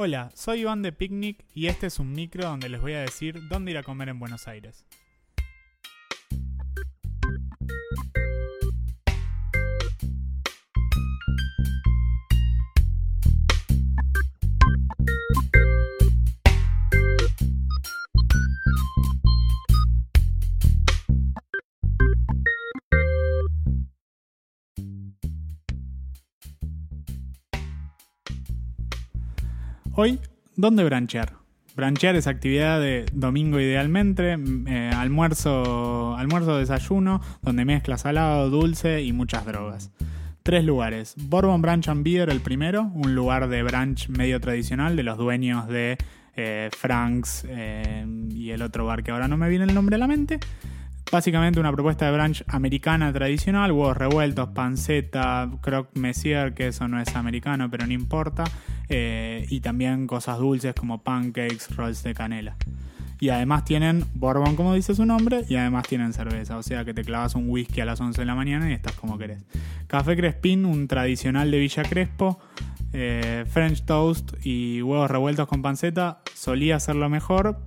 Hola, soy Iván de Picnic y este es un micro donde les voy a decir dónde ir a comer en Buenos Aires. Hoy, ¿dónde branchear? Branchear es actividad de domingo idealmente, eh, almuerzo, almuerzo, desayuno, donde mezcla salado, dulce y muchas drogas. Tres lugares. Bourbon Branch and Beer, el primero, un lugar de brunch medio tradicional de los dueños de eh, Franks eh, y el otro bar que ahora no me viene el nombre a la mente. Básicamente una propuesta de brunch americana tradicional, huevos revueltos, panceta, croque monsieur, que eso no es americano, pero no importa, eh, y también cosas dulces como pancakes, rolls de canela. Y además tienen bourbon, como dice su nombre, y además tienen cerveza. O sea que te clavas un whisky a las 11 de la mañana y estás como querés. Café Crespín, un tradicional de Villa Crespo. Eh, French toast y huevos revueltos con panceta. Solía ser lo mejor,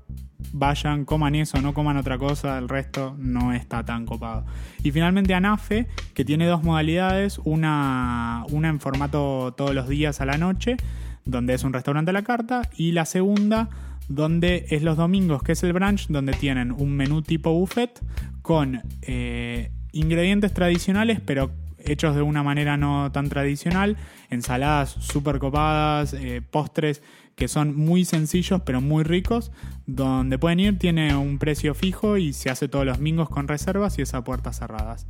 vayan, coman eso, no coman otra cosa, el resto no está tan copado. Y finalmente Anafe, que tiene dos modalidades, una, una en formato todos los días a la noche, donde es un restaurante a la carta, y la segunda donde es los domingos, que es el brunch, donde tienen un menú tipo buffet con eh, ingredientes tradicionales, pero hechos de una manera no tan tradicional, ensaladas súper copadas, eh, postres que son muy sencillos pero muy ricos, donde pueden ir tiene un precio fijo y se hace todos los domingos con reservas y esa puertas cerradas.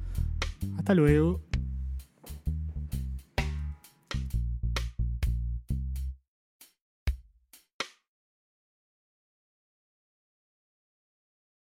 Hasta luego.